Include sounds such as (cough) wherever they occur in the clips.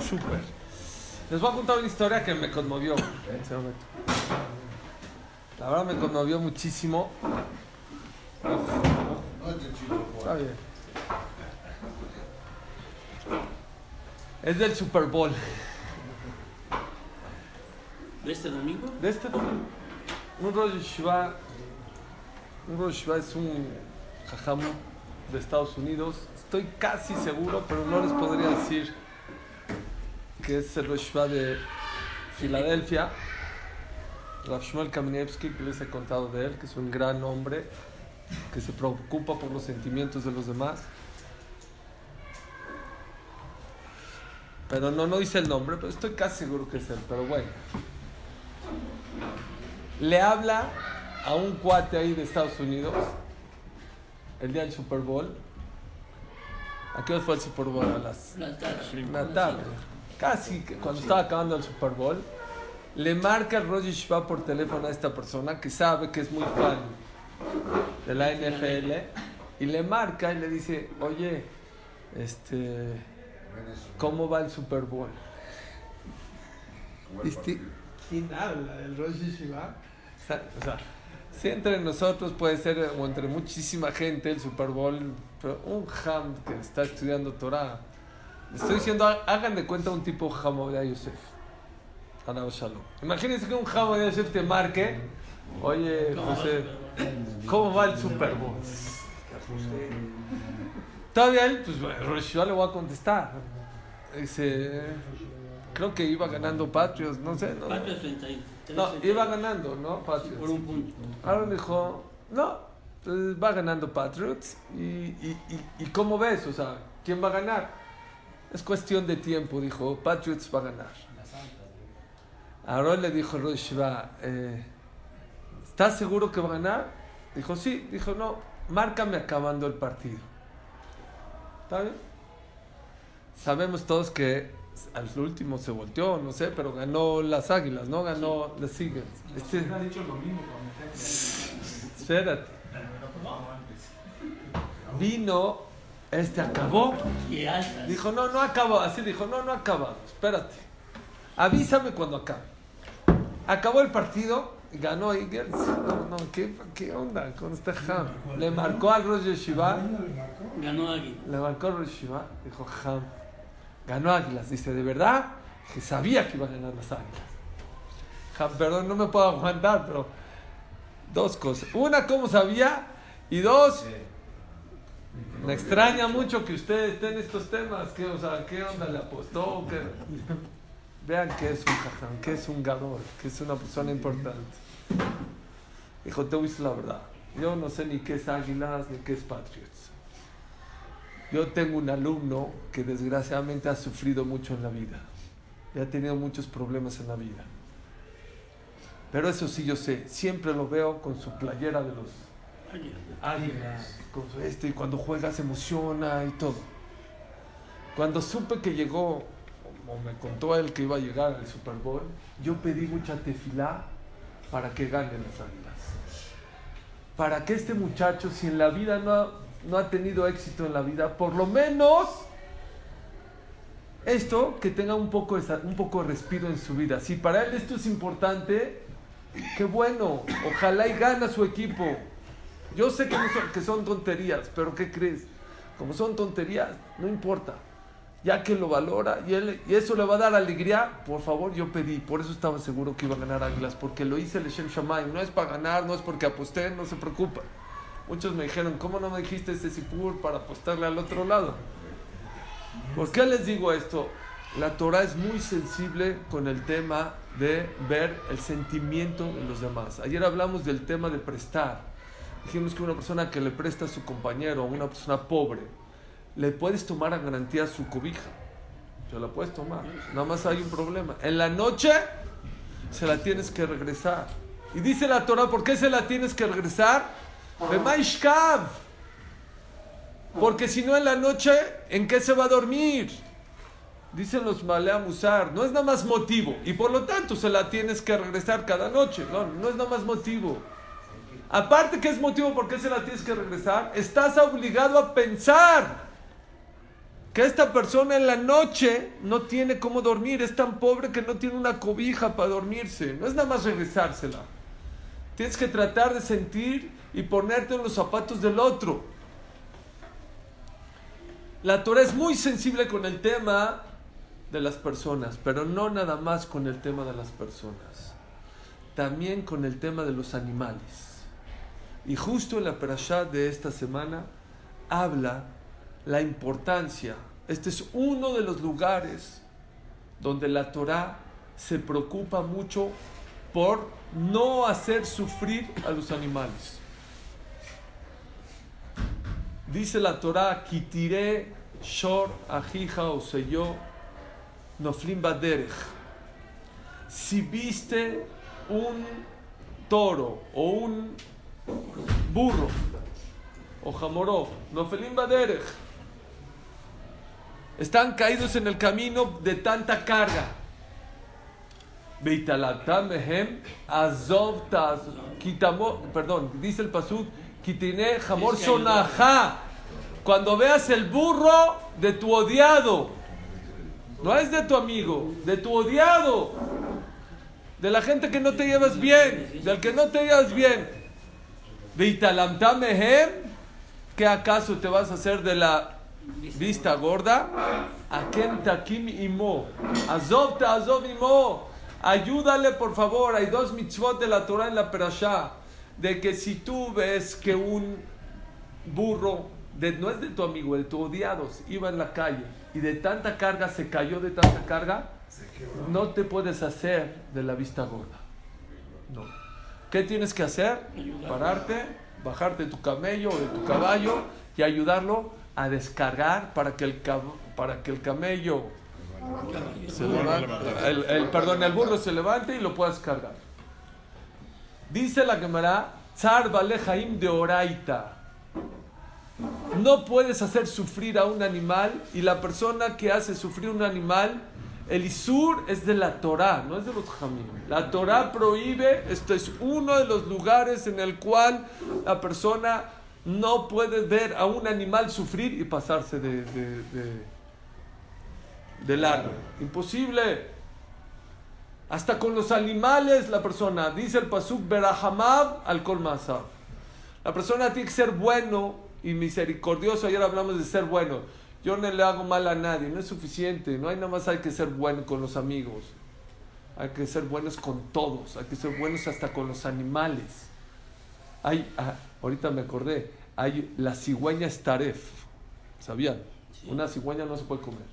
Súper. Les voy a contar una historia que me conmovió. La verdad me conmovió muchísimo. Está bien. Es del Super Bowl. ¿De este domingo? De este domingo. Un Rosh Shiva. Un Rosh Shiva es un jajam de Estados Unidos. Estoy casi seguro, pero no les podría decir que es el Rosh de Filadelfia. Rav Shmuel Kamenevsky, que les he contado de él, que es un gran hombre que se preocupa por los sentimientos de los demás. Pero no, no dice el nombre, pero estoy casi seguro que es él. Pero bueno. Le habla a un cuate ahí de Estados Unidos el día del Super Bowl. ¿A qué hora fue el Super Bowl? A las La tarde. Casi cuando estaba acabando el Super Bowl. Le marca el Roger Shva por teléfono a esta persona que sabe que es muy fan de la NFL. Y le marca y le dice, oye, este, ¿cómo va el Super Bowl? Este, ¿Quién habla del Rosh Shiva? O sea, o sea, si entre nosotros puede ser, o entre muchísima gente, el Super Bowl, pero un ham que está estudiando Torah. Estoy diciendo, ha- hagan de cuenta un tipo Hamodia Yosef. Shalom. Imagínense que un Hamodia Yosef te marque, oye, José, ¿cómo va el Super Bowl? Todavía él, pues bueno, Rosh Hashanah le voy a contestar. Dice, creo que iba ganando Patriots, no sé. No, Patrios 33. no iba ganando, ¿no? Patriots. Por un punto. Me dijo, no, va ganando Patriots. Y, y, y, ¿Y cómo ves? O sea, ¿quién va a ganar? Es cuestión de tiempo, dijo, Patriots va a ganar. Ahora le dijo Rosh Hashanah, eh, ¿estás seguro que va a ganar? Dijo, sí. Dijo, no, márcame acabando el partido. ¿Está bien? Sabemos todos que al último se volteó, no sé, pero ganó las águilas, ¿no? Ganó las Eagles. Este, ha dicho lo mismo con espérate. Vino, este acabó. Dijo, no, no acabó. Así dijo, no, no ha acabado. Espérate. Avísame cuando acabe. Acabó el partido, ganó Eagles. No, no, ¿qué, qué onda con este Ham? Le marcó al Rosh Yeshiva. Ganó Águila. Le marcó al Rosh Yeshiva. Dijo, Ham, ganó Águilas. Dice, ¿de verdad? Que sabía que iba a ganar las Águilas. Ham, perdón, no me puedo aguantar, pero dos cosas. Una, ¿cómo sabía? Y dos, me extraña mucho que usted esté en estos temas. ¿Qué, o sea, ¿qué onda le apostó? Vean que es un jaján, que es un gador, que es una persona importante. Dijo, te voy la verdad. Yo no sé ni qué es Águilas ni qué es Patriots. Yo tengo un alumno que desgraciadamente ha sufrido mucho en la vida. Y ha tenido muchos problemas en la vida. Pero eso sí yo sé, siempre lo veo con su playera de los. Águilas, con su este, y cuando juega se emociona y todo. Cuando supe que llegó, o me contó él que iba a llegar al Super Bowl, yo pedí mucha tefilá para que ganen las águilas. Para que este muchacho, si en la vida no ha, no ha tenido éxito en la vida, por lo menos esto, que tenga un poco, de, un poco de respiro en su vida. Si para él esto es importante, qué bueno, ojalá y gana su equipo. Yo sé que, son tonterías, pero ¿qué crees? Como son tonterías, no importa. Ya que lo valora y, él, y eso le va a dar alegría, por favor, yo pedí. Por eso estaba seguro que iba a ganar Águilas, porque lo hice el Shem Shammai. No es para ganar, no es porque aposté, no se preocupa. Muchos me dijeron, ¿cómo no me dijiste ese Sipur para apostarle al otro lado? ¿Por qué les digo esto? La Torah es muy sensible con el tema de ver el sentimiento de los demás. Ayer hablamos del tema de prestar. Dijimos que una persona que le presta a su compañero, una persona pobre, le puedes tomar a garantía su cobija. Se la puedes tomar. Nada más hay un problema. En la noche se la tienes que regresar. Y dice la Torah, ¿por qué se la tienes que regresar? Porque si no en la noche, ¿en qué se va a dormir? Dicen los Malea Musar, no es nada más motivo. Y por lo tanto se la tienes que regresar cada noche. No, no es nada más motivo. Aparte que es motivo por qué se la tienes que regresar, estás obligado a pensar que esta persona en la noche no tiene cómo dormir, es tan pobre que no tiene una cobija para dormirse. No es nada más regresársela. Tienes que tratar de sentir y ponerte en los zapatos del otro. La Torah es muy sensible con el tema de las personas, pero no nada más con el tema de las personas, también con el tema de los animales. Y justo en la perashá de esta semana habla la importancia. Este es uno de los lugares donde la Torah se preocupa mucho por no hacer sufrir a los animales. Dice la Torah, Kitire Shor Ajija Noflim Baderech. Si viste un toro o un burro o jamoró, Noflim Baderech, están caídos en el camino de tanta carga. Azov perdón, dice el pasuk, Kitine Jamor Sonaja. Cuando veas el burro de tu odiado, no es de tu amigo, de tu odiado, de la gente que no te llevas bien, del que no te llevas bien. ¿Qué acaso te vas a hacer de la vista gorda? Aken takim imo, azov ta azov imo. Ayúdale, por favor. Hay dos mitzvot de la Torah en la Perashá. De que si tú ves que un burro, de, no es de tu amigo, de tu odiado, iba en la calle y de tanta carga se cayó de tanta carga, no te puedes hacer de la vista gorda. No. ¿Qué tienes que hacer? Pararte, bajarte de tu camello o de tu caballo y ayudarlo a descargar para que el, para que el camello se levante, el, el, perdón, el burro se levante y lo puedas cargar. Dice la Gemara, Tzar Jaim de Oraita. No puedes hacer sufrir a un animal y la persona que hace sufrir un animal, el Isur es de la Torah, no es de los Jamim. La Torah prohíbe, esto es uno de los lugares en el cual la persona no puede ver a un animal sufrir y pasarse de, de, de, largo. Imposible. Hasta con los animales la persona, dice el Pasuk, Berahamab al Kolmasav. La persona tiene que ser bueno y misericordioso. Ayer hablamos de ser bueno. Yo no le hago mal a nadie, no es suficiente. No hay nada más hay que ser bueno con los amigos. Hay que ser buenos con todos. Hay que ser buenos hasta con los animales. Hay, ah, ahorita me acordé, hay la cigüeña staref. ¿Sabían? Una cigüeña no se puede comer.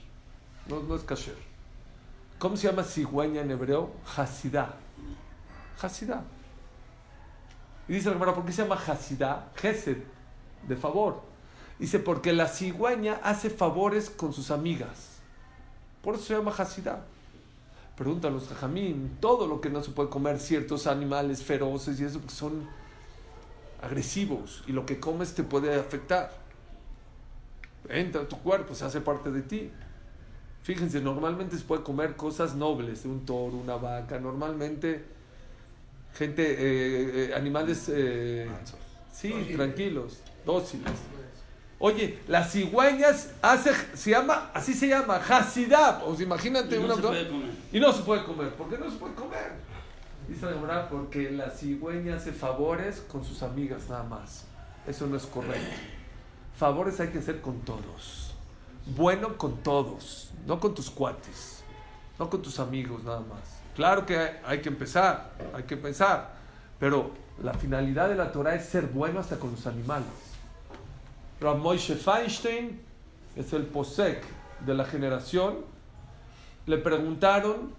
No, no es kasher. ¿Cómo se llama cigüeña en hebreo? Hasidá. Hasidá. Y dice la hermana, ¿por qué se llama Hasidá? Gesed, de favor. Dice, porque la cigüeña hace favores con sus amigas. Por eso se llama Hasidá. Preguntan los jajamín, todo lo que no se puede comer, ciertos animales feroces y eso, que son agresivos y lo que comes te puede afectar. Entra a tu cuerpo, se hace parte de ti. Fíjense, normalmente se puede comer cosas nobles, un toro, una vaca, normalmente gente, eh, eh, animales, eh, sí, tranquilos, dóciles. Oye, las cigüeñas hace, se llama, así se llama, Hasidab. O sea, imagínate Y no una se puede comer. y no se puede comer. ¿Por qué no se puede comer? Dice la Gemara, porque la cigüeña hace favores con sus amigas nada más. Eso no es correcto. Favores hay que hacer con todos. Bueno con todos, no con tus cuates, no con tus amigos nada más. Claro que hay, hay que empezar, hay que pensar, pero la finalidad de la Torah es ser bueno hasta con los animales. Rav Moshe Feinstein es el posek de la generación. Le preguntaron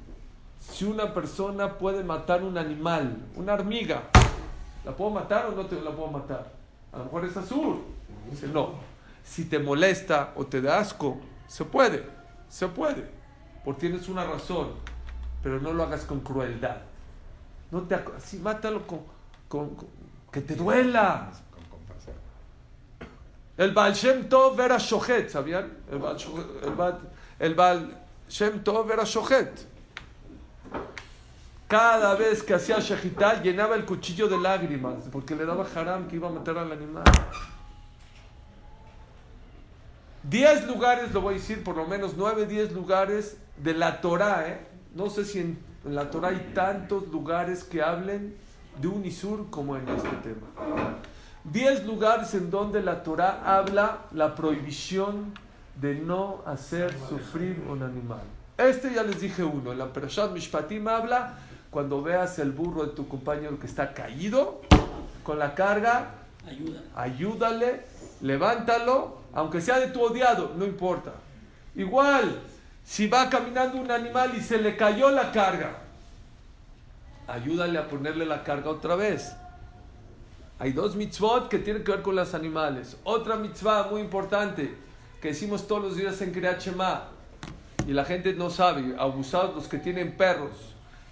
si una persona puede matar un animal, una hormiga. ¿La puedo matar o no te la puedo matar? A lo mejor es azul. Dice, no. Si te molesta o te da asco, se puede, se puede. Porque tienes una razón, pero no lo hagas con crueldad. No te así mátalo con, con- con- que te duela. El Baal Shem Tov era Shohet, ¿sabían? El Baal, el el Shem Tov era Shohet. Cada vez que hacía Shechitá llenaba el cuchillo de lágrimas porque le daba haram que iba a matar al animal. 10 lugares, lo voy a decir, por lo menos 9, 10 lugares de la Torah, ¿eh? No sé si en, en la Torah hay tantos lugares que hablen de un Isur como en este tema. 10 lugares en donde la Torah habla la prohibición de no hacer sufrir un animal. Este ya les dije uno, en la Perashat Mishpatim habla cuando veas el burro de tu compañero que está caído con la carga, Ayuda. ayúdale, levántalo, aunque sea de tu odiado, no importa. Igual, si va caminando un animal y se le cayó la carga, ayúdale a ponerle la carga otra vez. Hay dos mitzvot que tienen que ver con los animales. Otra mitzvah muy importante que decimos todos los días en Kriyat y la gente no sabe, abusados los que tienen perros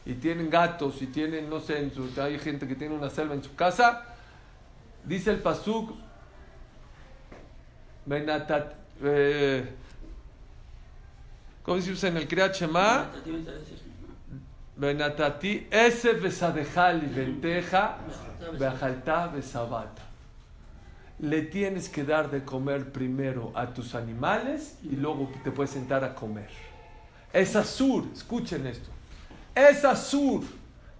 y tienen gatos y tienen, no sé, hay gente que tiene una selva en su casa, dice el pasuk, Benatat, eh, ¿cómo usa en el Kriyat Shema? Benatati ese besadejal y venteja beajalta besabata. Le tienes que dar de comer primero a tus animales y luego te puedes sentar a comer. Es azur, escuchen esto. Es azur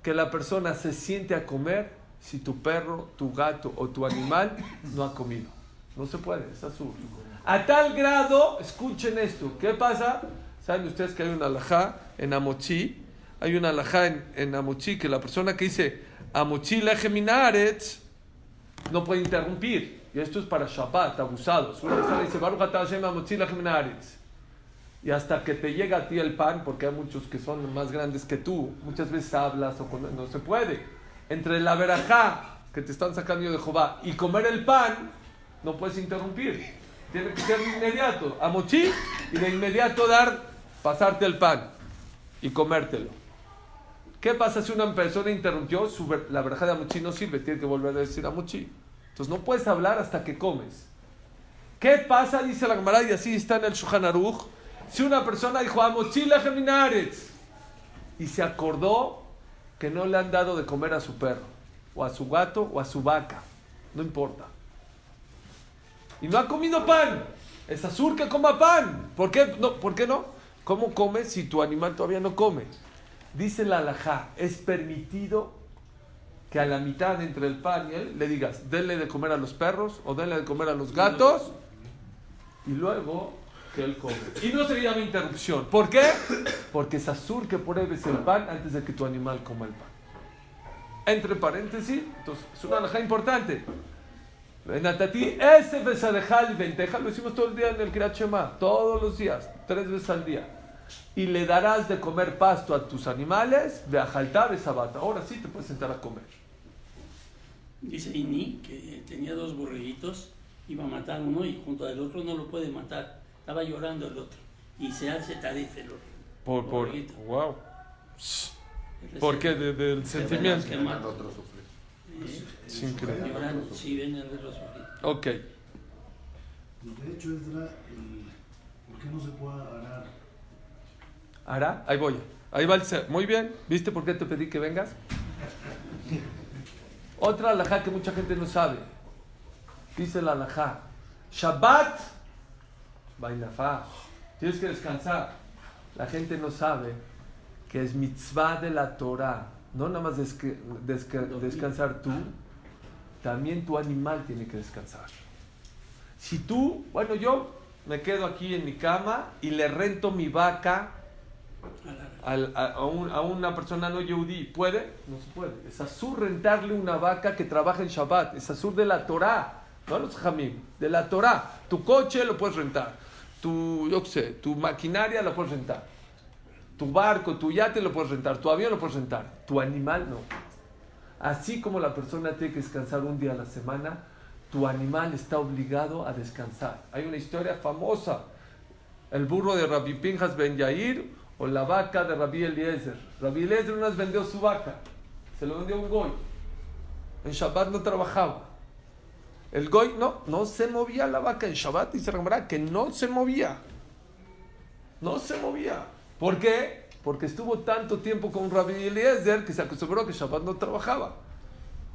que la persona se siente a comer si tu perro, tu gato o tu animal no ha comido. No se puede, es azur. A tal grado, escuchen esto. ¿Qué pasa? Saben ustedes que hay una alajá en Amochi. Hay una alajá en, Amochi que la persona que dice Amochi lejeminaretz no puede interrumpir. Y esto es para Shabbat, abusados. Una persona dice Baruch Hashem Amochi lejeminaretz. Y hasta que te llega a ti el pan, porque hay muchos que son más grandes que tú, muchas veces hablas o con- no se puede. Entre la verajá que te están sacando de Jehová y comer el pan, no puedes interrumpir. Tiene que ser inmediato. A mochi y de inmediato dar, pasarte el pan y comértelo. ¿Qué pasa si una persona interrumpió? Su la verajá de amochi no sirve, tiene que volver a decir amochi. Entonces no puedes hablar hasta que comes. ¿Qué pasa? Dice la Gemara y así está en el Shulchan. Si una persona dijo amochi lejeminaretz y se acordó que no le han dado de comer a su perro, o a su gato, o a su vaca, no importa. Y no ha comido pan. Es azul que coma pan. ¿Por qué no? ¿Por qué no? ¿Cómo come si tu animal todavía no come? Dice la alajá, es permitido que a la mitad entre el pan y él le digas, denle de comer a los perros o denle de comer a los gatos y luego que él come. Y no se llama interrupción. ¿Por qué? Porque es azul que pruebes el pan antes de que tu animal coma el pan. Entre paréntesis, entonces es una alajá importante. Benatati, ese besadejal y venteja, lo hicimos todo el día en el Kriyat todos los días, tres veces al día. Y le darás de comer pasto a tus animales, de ajaltá, de sabata. Ahora sí te puedes sentar a comer. Dice Ini que tenía dos borreguitos, iba a matar uno y junto al otro no lo puede matar. Estaba llorando el otro. Y se hace tarif el otro. Por, por, wow. Es ¿Por decir, qué? De- del se sentimiento. que otro eh, Es increíble. Llorando, sí, ven el otro sufrir. Ok. De hecho, Esdra, el, ¿por qué no se puede arar? ¿Hará? Ahí voy. Ahí va el ser. Muy bien. ¿Viste por qué te pedí que vengas? Otra alajá que mucha gente no sabe. Dice la alajá. Shabbat. Bainafá. Tienes que descansar. La gente no sabe que es mitzvah de la Torah. No nada más descansar tú. También tu animal tiene que descansar. Si tú, bueno, yo me quedo aquí en mi cama y le rento mi vaca a, un- a una persona no yehudí, ¿puede? No se puede. Es azul rentarle una vaca que trabaja en Shabbat. Es azul de la Torah, no los jamim, de la Torah. Tu coche lo puedes rentar. Tu, yo qué sé, tu maquinaria la puedes rentar. Tu barco, tu yate lo puedes rentar. Tu avión lo puedes rentar. Tu animal no. Así como la persona tiene que descansar un día a la semana, tu animal está obligado a descansar. Hay una historia famosa. El burro de Rabbi Pinjas Ben Yair o la vaca de Rabbi Eliezer. Rabbi Eliezer una vez vendió su vaca. Se lo vendió a un goy. En Shabbat no trabajaba. El goy no, no se movía la vaca en Shabbat. Dice Gemara que no se movía. No se movía. ¿Por qué? Porque estuvo tanto tiempo con Rabbi Eliezer que se acostumbró que Shabbat no trabajaba.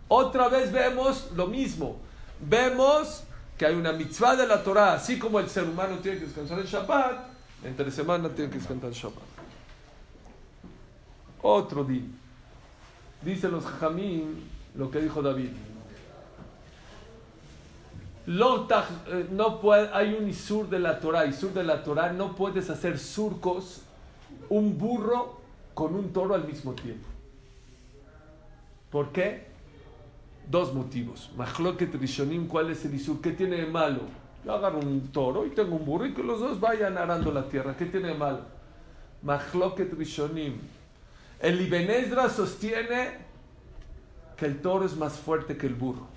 Otra vez vemos lo mismo. Vemos que hay una mitzvah de la Torah, así como el ser humano tiene que descansar en Shabbat, entre semana tiene que descansar en Shabbat. Otro día. Dicen los Jamín lo que dijo David. Eh, no hay un isur de la Torah, isur de la Torah, no puedes hacer surcos, un burro con un toro al mismo tiempo. ¿Por qué? Dos motivos. Mahloket Rishonim, ¿cuál es el isur? ¿Qué tiene de malo? Yo agarro un toro y tengo un burro y que los dos vayan arando la tierra. ¿Qué tiene de malo? Mahloket Rishonim. El Ibenezra sostiene que el toro es más fuerte que el burro.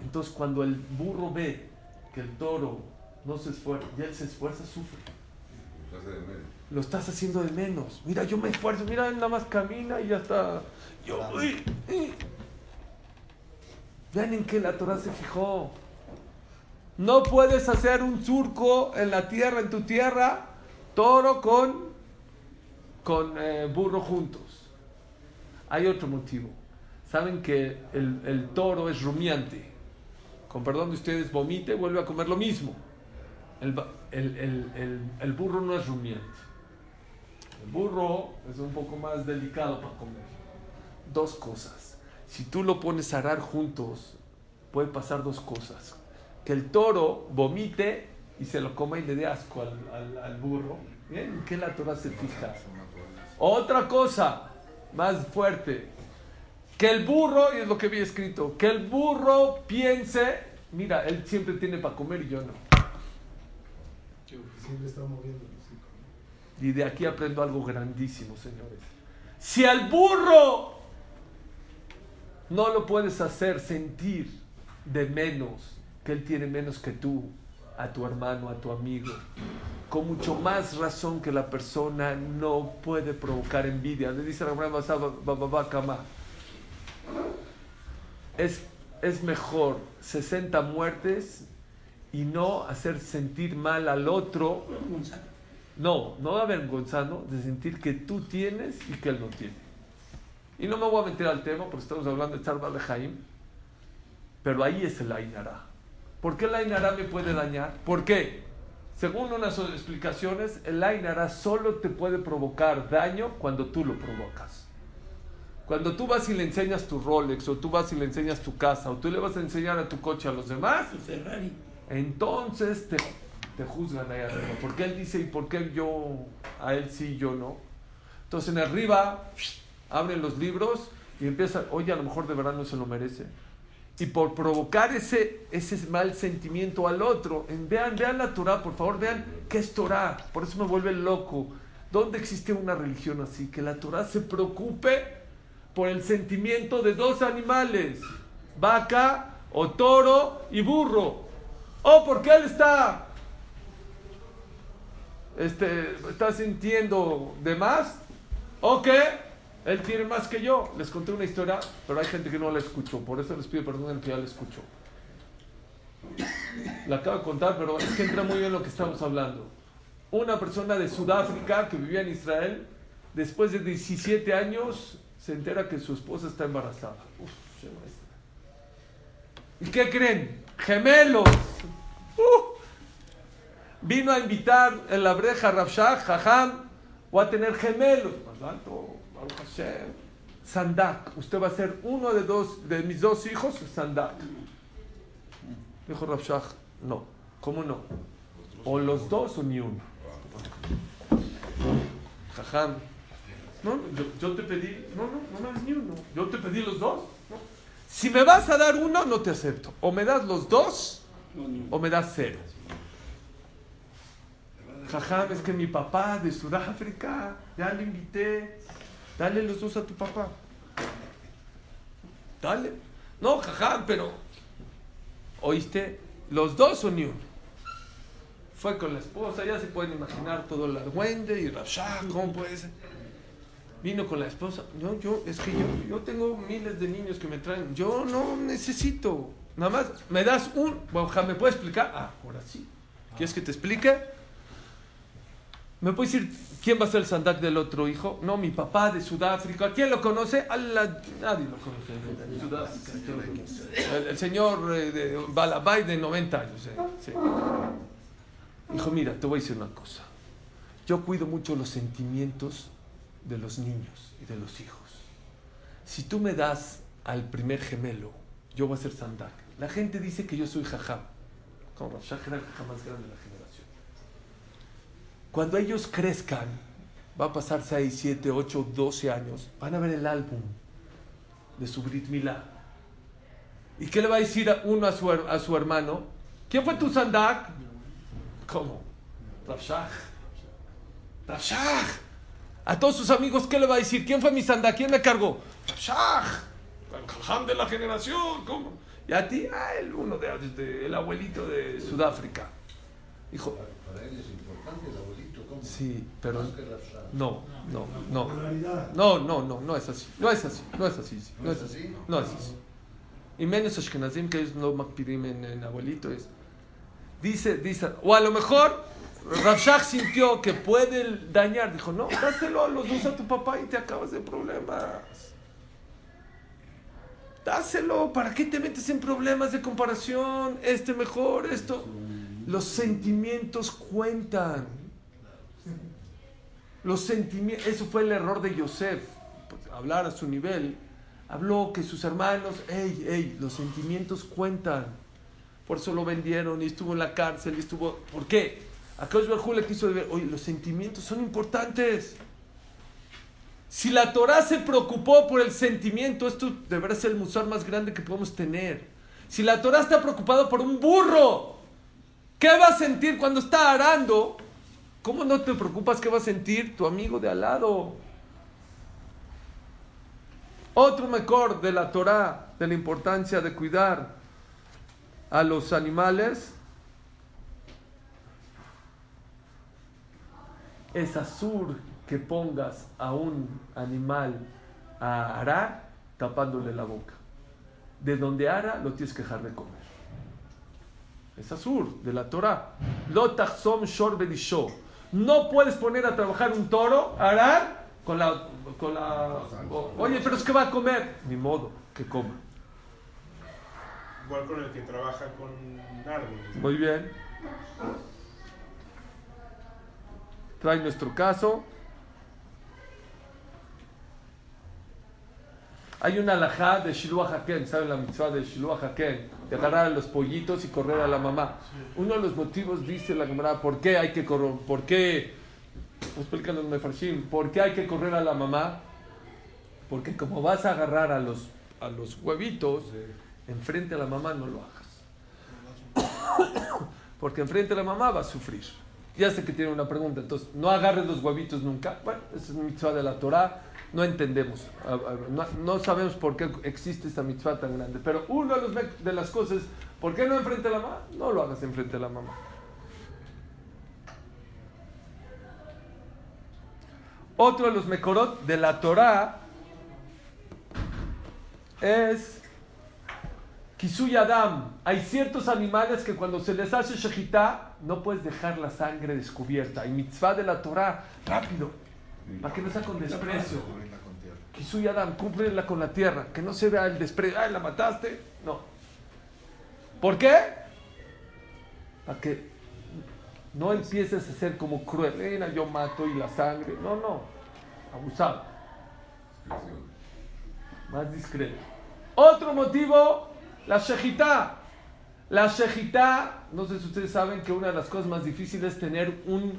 Entonces cuando el burro ve que el toro no se esfuerza y él se esfuerza, sufre. Lo estás haciendo de menos. Mira, yo me esfuerzo, mira, él nada más camina y ya está. Yo, Vean en qué la Torah se fijó. No puedes hacer un surco en la tierra, en tu tierra, toro con, con eh, burro juntos. Hay otro motivo. Saben que el, el toro es rumiante con perdón de ustedes, vomite, vuelve a comer lo mismo. El, el, burro no es rumiante. El burro es un poco más delicado para comer. Dos cosas. Si tú lo pones a arar juntos, puede pasar dos cosas. Que el toro vomite y se lo coma y le dé asco al, burro. ¿En qué la Torah se fija? Otra cosa más fuerte que el burro, y es lo que había escrito, que el burro piense, mira, él siempre tiene para comer y yo no. Siempre está moviendo Y de aquí aprendo algo grandísimo, señores. Si al burro no lo puedes hacer sentir de menos, que él tiene menos que tú, a tu hermano, a tu amigo, con mucho más razón que la persona no puede provocar envidia. Le dice la Kama es, es mejor 60 muertes y no hacer sentir mal al otro. No, no avergonzando de sentir que tú tienes y que él no tiene. Y no me voy a meter al tema porque estamos hablando de Charba de Jaim, pero ahí es el Ainara. ¿Por qué el Ainara me puede dañar? ¿Por qué? Según unas explicaciones, el Ainara solo te puede provocar daño cuando tú lo provocas. Cuando tú vas y le enseñas tu Rolex, o tú vas y le enseñas tu casa, o tú le vas a enseñar a tu coche a los demás, entonces te, te juzgan ahí arriba. Porque él dice, ¿y por qué yo, a él sí, yo no? Entonces en arriba abren los libros y empiezan, oye, a lo mejor de verdad no se lo merece. Y por provocar ese, ese mal sentimiento al otro, vean, vean la Torah, por favor, vean qué es Torah. Por eso me vuelve loco. ¿Dónde existe una religión así? Que la Torah se preocupe por el sentimiento de dos animales, vaca o toro y burro. O porque él está, este, está sintiendo de más, o que él tiene más que yo. Les conté una historia, pero hay gente que no la escuchó, por eso les pido perdón en que ya la escuchó. La acabo de contar, pero es que entra muy bien lo que estamos hablando. Una persona de Sudáfrica que vivía en Israel, después de 17 años, se entera que su esposa está embarazada. ¿Y qué creen? Gemelos. Uh. Vino a invitar en la breja Rabshah, Jajam, voy a tener gemelos. Sandak. Usted va a ser uno de, dos, de mis dos hijos, Sandak. Dijo Rabshah, no. ¿Cómo no? O los dos o ni uno. Jajam, no, yo, te pedí, no, no, no me das ni uno. Yo te pedí los dos. Si me vas a dar uno, no te acepto. O me das los dos, o me das cero. Jajam, es que mi papá de Sudáfrica, ya le invité. Dale los dos a tu papá. Dale. No, jajam, pero. ¿Oíste? Los dos o ni uno. Fue con la esposa, ya se pueden imaginar todo el argüende y Rashah, ¿cómo puede ser? vino con la esposa. Yo, yo, es que yo, yo tengo miles de niños que me traen. Yo no necesito. Nada más, me das un. ¿me puedes explicar? Ah, ahora sí. ¿Quieres que te explique? ¿Me puede decir quién va a ser el sandak del otro hijo? No, mi papá de Sudáfrica. ¿Quién lo conoce? Nadie lo conoce. El, señor eh, de Balabay de 90 años. eh, sí. Hijo, mira, te voy a decir una cosa. Yo cuido mucho los sentimientos de los niños y de los hijos. Si tú me das al primer gemelo, yo voy a ser sandak. La gente dice que yo soy jajam. Como era el jajam más grande de la generación. Cuando ellos crezcan, va a pasar 6, 7, 8, 12 años, van a ver el álbum de su Brit Milá. ¿Y qué le va a decir uno a su, a su hermano? ¿Quién fue tu sandak? ¿Cómo? Rav Shach. A todos sus amigos, ¿qué le va a decir? ¿Quién fue mi sandak? ¿Quién me cargó? Rav Shach. El de la generación. ¿Cómo? Y a ti, ah, el uno de, de- el abuelito de Sudáfrica. Hijo, Para él es importante el abuelito. Sí, pero no, no, no. No, no, no, no es así. No es así, no es así. sí, No es así. No es así. Y menos Ashkenazim, que ellos no makpidim en, en abuelito. Es. Dice, dice, o a lo mejor Rav Shach sintió que puede dañar. Dijo, no, dáselo a los dos a tu papá y te acabas de problemas. Dáselo, ¿para qué te metes en problemas de comparación? Este mejor, esto. Los sentimientos cuentan. Los sentimientos, eso fue el error de Yosef, pues, hablar a su nivel. Habló que sus hermanos, hey, hey, los sentimientos cuentan. Por eso lo vendieron y estuvo en la cárcel y estuvo. ¿Por qué? A Barjú le quiso ver, oye, los sentimientos son importantes. Si la Torah se preocupó por el sentimiento, esto deberá ser el musar más grande que podemos tener. Si la Torah está preocupada por un burro, ¿qué va a sentir cuando está arando? ¿Cómo no te preocupas qué va a sentir tu amigo de al lado? Otro mejor de la Torah, de la importancia de cuidar a los animales, es azur que pongas a un animal a arar tapándole la boca. De donde ara lo tienes que dejar de comer. Es azur de la Torah. Lo shor belisho. No puedes poner a trabajar un toro, a arar, con la, con la... o- Oye, pero es que va a comer. Ni modo, que coma. Igual con el que trabaja con árboles. Muy bien. Trae nuestro caso. Hay una alajá de Shiluah Haken, ¿saben la mitzvah de Shiluah Haken? De agarrar a los pollitos y correr a la mamá. Uno de los motivos, dice la Gemara, ¿por qué hay que correr? ¿Por qué? Explican los mefarshim, ¿por qué hay que correr a la mamá? Porque como vas a agarrar a los, a los huevitos, enfrente a la mamá no lo hagas. (coughs) Porque enfrente a la mamá va a sufrir. Ya sé que tiene una pregunta, entonces, no agarres los huevitos nunca. Bueno, esa es una mitzvah de la Torah, no entendemos, no, sabemos por qué existe esta mitzvah tan grande. Pero una de, las cosas, ¿por qué no enfrente a la mamá? No lo hagas enfrente a la mamá. Otro de los mekorot de la Torah es Kisui Adam. Hay ciertos animales que cuando se les hace shejitá no puedes dejar la sangre descubierta. Y mitzvah de la Torah, rápido, para que no sea con desprecio. Kisui Adam, cúmplela con la tierra, que no se vea el desprecio. ¡Ay, la mataste! No. ¿Por qué? Para que no empieces a ser como cruel. Mira, yo mato y la sangre. No, no. Abusado. Más discreto. Otro motivo, la shejitá. La shejitá, no sé si ustedes saben que una de las cosas más difíciles es tener un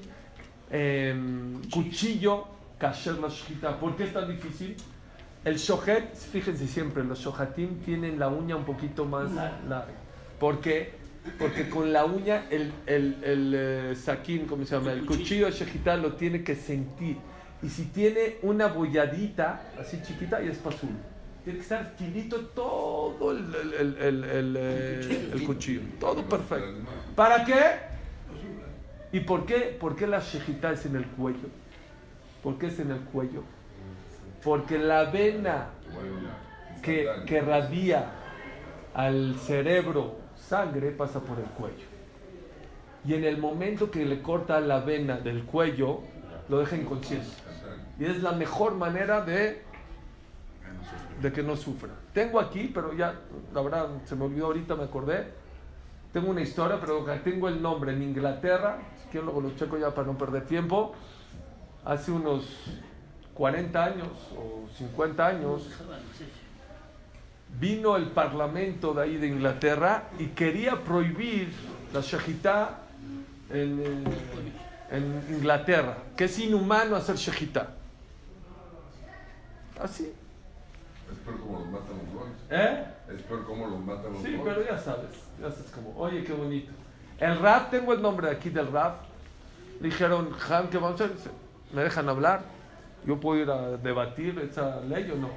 em, cuchillo kasher la. ¿Por qué es tan difícil? El shohet, fíjense siempre, los shohatim tienen la uña un poquito más larga. ¿Por qué? Porque con la uña, el, el, el eh, saquín, ¿cómo se llama? El cuchillo de shejitá lo tiene que sentir. Y si tiene una bolladita así chiquita, ya es pasul. Tiene que estar finito todo el, el, el, el, el, eh, el cuchillo. Todo perfecto. ¿Para qué? ¿Y por qué, por qué la shejitá es en el cuello? ¿Por qué es en el cuello? Porque la vena que, que radia al cerebro sangre pasa por el cuello. y en el momento que le corta la vena del cuello, lo deja inconsciente. Y es la mejor manera de, de que no sufra. Tengo aquí, pero ya, la verdad, se me olvidó ahorita, me acordé. Tengo una historia, pero tengo el nombre en Inglaterra. Quiero luego lo checo ya para no perder tiempo. Hace unos 40 años o 50 años vino el parlamento de ahí de Inglaterra y quería prohibir la shejitá en, eh, en Inglaterra, que es inhumano hacer shejitá. Así. Es peor como los matan los goles. ¿Eh? Es peor como los matan los Sí, goles. pero ya sabes, ya sabes como, oye, qué bonito. El rap, tengo el nombre aquí del rap. Dijeron, Han, ¿qué vamos a hacer? ¿Me dejan hablar? ¿Yo puedo ir a debatir esa ley o no?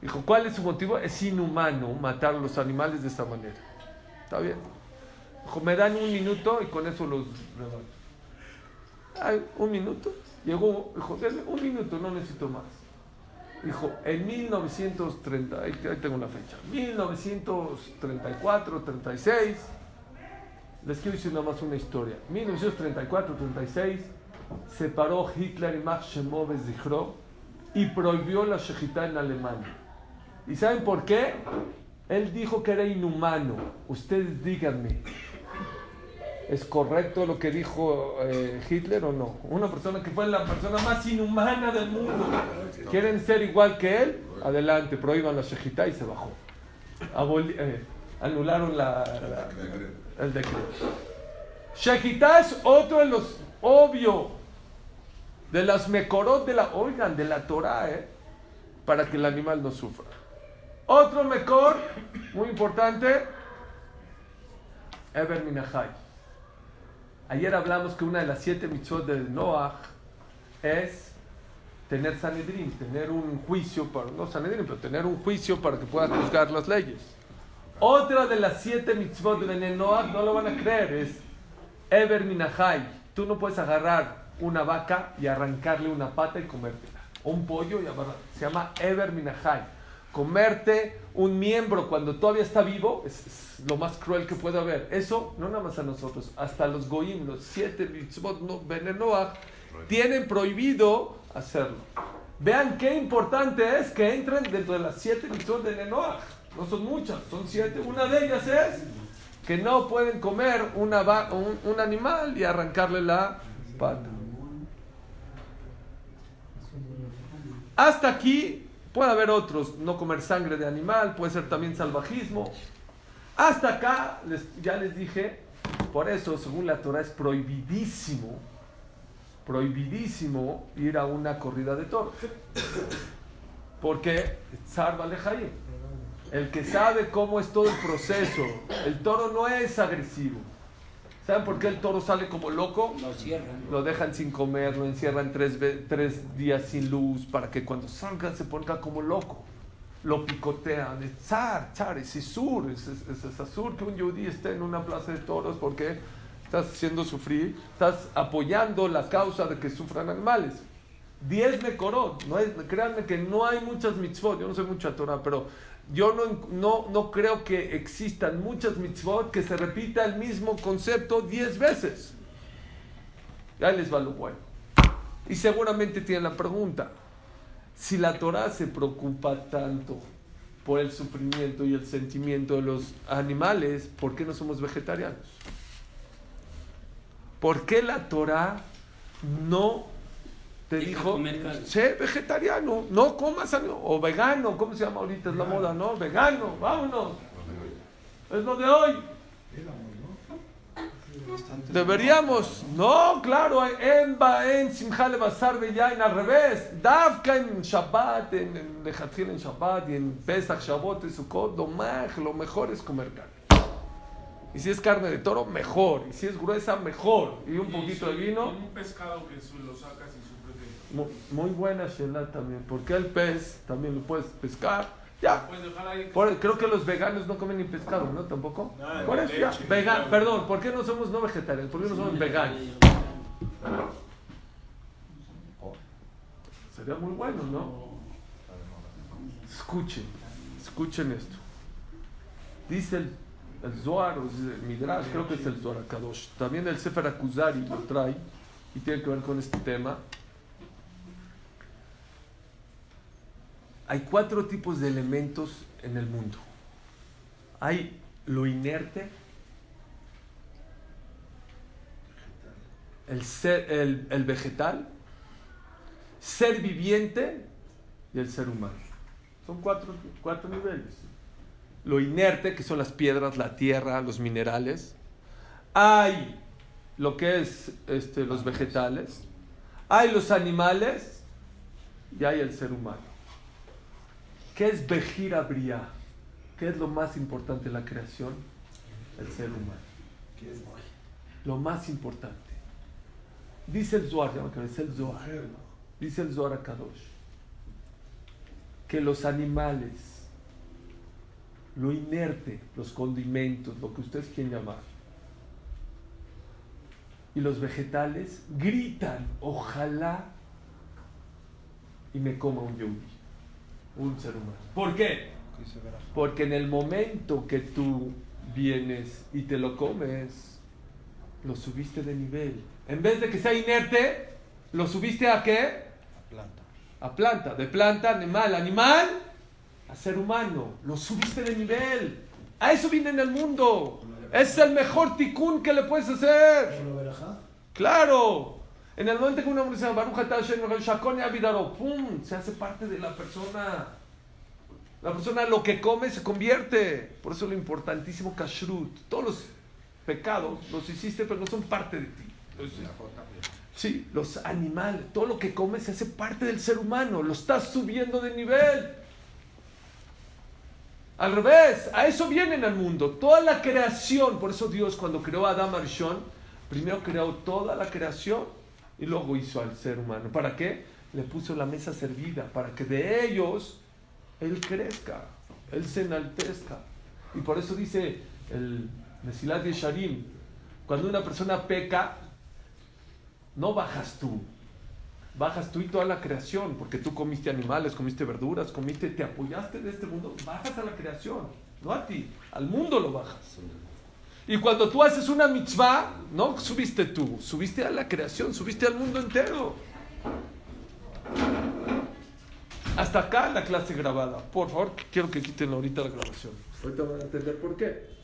Dijo, ¿cuál es su motivo? Es inhumano matar a los animales de esta manera. Está bien. Dijo, me dan un minuto y con eso los rebato. Ay, un minuto. Llegó, dijo, un minuto, no necesito más. Dijo, en 1930, ahí, ahí tengo la fecha, 1934, 36, les quiero decir nada más una historia. 1934, 36, separó Hitler y Max Shemov y prohibió la shejitá en Alemania. ¿Y saben por qué? Él dijo que era inhumano. Ustedes díganme, ¿es correcto lo que dijo eh, Hitler o no? Una persona que fue la persona más inhumana del mundo. ¿Quieren ser igual que él? Adelante, prohíban la shejitá y se bajó. Eh, anularon la- la- el decreto. Shejitá es otro de los obvio de las mekorot de la, oigan, de la Torah, ¿eh? para que el animal no sufra. Otro mekor, muy importante, Eber Minahai. Ayer hablamos que una de las siete mitzvot de Noah es tener Sanedrín, tener un juicio, para, no Sanedrín, pero tener un juicio para que pueda juzgar las leyes. Otra de las siete mitzvot de Noah, no lo van a creer, es Eber Minahai. Tú no puedes agarrar una vaca y arrancarle una pata y comértela. Un pollo y agarrar. Se llama Eber Minahai. Comerte un miembro cuando todavía está vivo es, es lo más cruel que puede haber. Eso, no nada más a nosotros, hasta los goyim, los siete mitzvot no, Benenoach, tienen prohibido hacerlo. Vean qué importante es que entren dentro de las siete mitzvot de Benenoach. No son muchas, son siete. Una de ellas es que no pueden comer un, un animal y arrancarle la pata. Hasta aquí puede haber otros, no comer sangre de animal, puede ser también salvajismo. Hasta acá les- ya les dije, por eso según la Torah es prohibidísimo, prohibidísimo ir a una corrida de toros. Porque Balejaim, el que sabe cómo es todo el proceso, el toro no es agresivo. ¿Saben por qué el toro sale como loco? Lo cierran. Lo dejan sin comer, lo encierran tres, días sin luz para que cuando salga se ponga como loco. Lo picotean. Es zar, zar, es isur, es, es, es, azur que un yudí esté en una plaza de toros porque estás haciendo sufrir, estás apoyando la causa de que sufran animales. Diez mekorot, no es, créanme que no hay muchas mitzvot, yo no sé mucha Torah, pero yo no, no, no creo que existan muchas mitzvot que se repita el mismo concepto diez veces. Ya les va lo bueno. Y seguramente tienen la pregunta. Si la Torah se preocupa tanto por el sufrimiento y el sentimiento de los animales, ¿por qué no somos vegetarianos? ¿Por qué la Torah no te Deja dijo, sé vegetariano, no comas o vegano, ¿cómo se llama ahorita? Es la moda, ¿no? Vegano, vámonos. Es lo de hoy. Deberíamos, no, claro, en en Simjale Bazar Beyain, al revés, Davka en Shabbat, en, en Lejatil en Shabbat y en Pesach, Shabbat y Sukkot, lo, maj- lo mejor es comer carne. Y si es carne de toro, mejor. Y si es gruesa, mejor. Y un poquito de vino. Un pescado que lo sacas y sufres de. Mu- Muy buena Sheila también, porque el pez también lo puedes pescar. Ya, por- creo que los veganos no comen ni pescado, ¿no? Tampoco. Nada, Por eso ya, vegan, perdón, ¿por qué no somos no vegetarianos? ¿Por qué no somos veganos? Sería muy bueno, ¿no? Escuchen, escuchen esto. Dice el el Zohar, o el Midrash, creo que es el Zohar Kadosh. También el Sefer Akuzari lo trae y tiene que ver con este tema. Hay cuatro tipos de elementos en el mundo. Hay lo inerte, el, ser, el, el vegetal, ser viviente y el ser humano. Son cuatro, cuatro niveles. Lo inerte, que son las piedras, la tierra, los minerales. Hay lo que es este, los vegetales. Hay los animales y hay el ser humano. ¿Qué es Bejira Bria? ¿Qué es lo más importante en la creación? El ser humano. ¿Qué es? Lo más importante. Dice el Zohar, es el Zohar. Dice el Zohar Kadosh que los animales, lo inerte, los condimentos, lo que ustedes quieran llamar, y los vegetales gritan, ojalá y me coma un yogui, un ser humano. ¿Por qué? Porque en el momento que tú vienes y te lo comes, lo subiste de nivel. En vez de que sea inerte, lo subiste a qué? planta. A planta. De planta, animal. Animal, a ser humano. Lo subiste de nivel. A eso viene en el mundo. Es el mejor ticún que le puedes hacer. Claro. En el momento que una mujer se llama Baruch ¡pum! Se hace parte de la persona. La persona lo que come se convierte. Por eso lo importantísimo kashrut. Todos los pecados los hiciste, pero no son parte de ti. Sí, los animales, todo lo que comes se hace parte del ser humano. Lo estás subiendo de nivel. Al revés, a eso vienen al mundo. Toda la creación, por eso Dios cuando creó a Adam Arishon, primero creó toda la creación y luego hizo al ser humano. ¿Para qué? Le puso la mesa servida, para que de ellos Él crezca, Él se enaltezca. Y por eso dice el Mesilat Yesharim, cuando una persona peca, no bajas tú, bajas tú y toda la creación, porque tú comiste animales, comiste verduras, comiste, te apoyaste de este mundo, bajas a la creación, no a ti, al mundo lo bajas. Y cuando tú haces una mitzvah, no subiste tú, subiste a la creación, subiste al mundo entero. Hasta acá la clase grabada. Por favor, quiero que quiten ahorita la grabación. Ahorita van a entender por qué.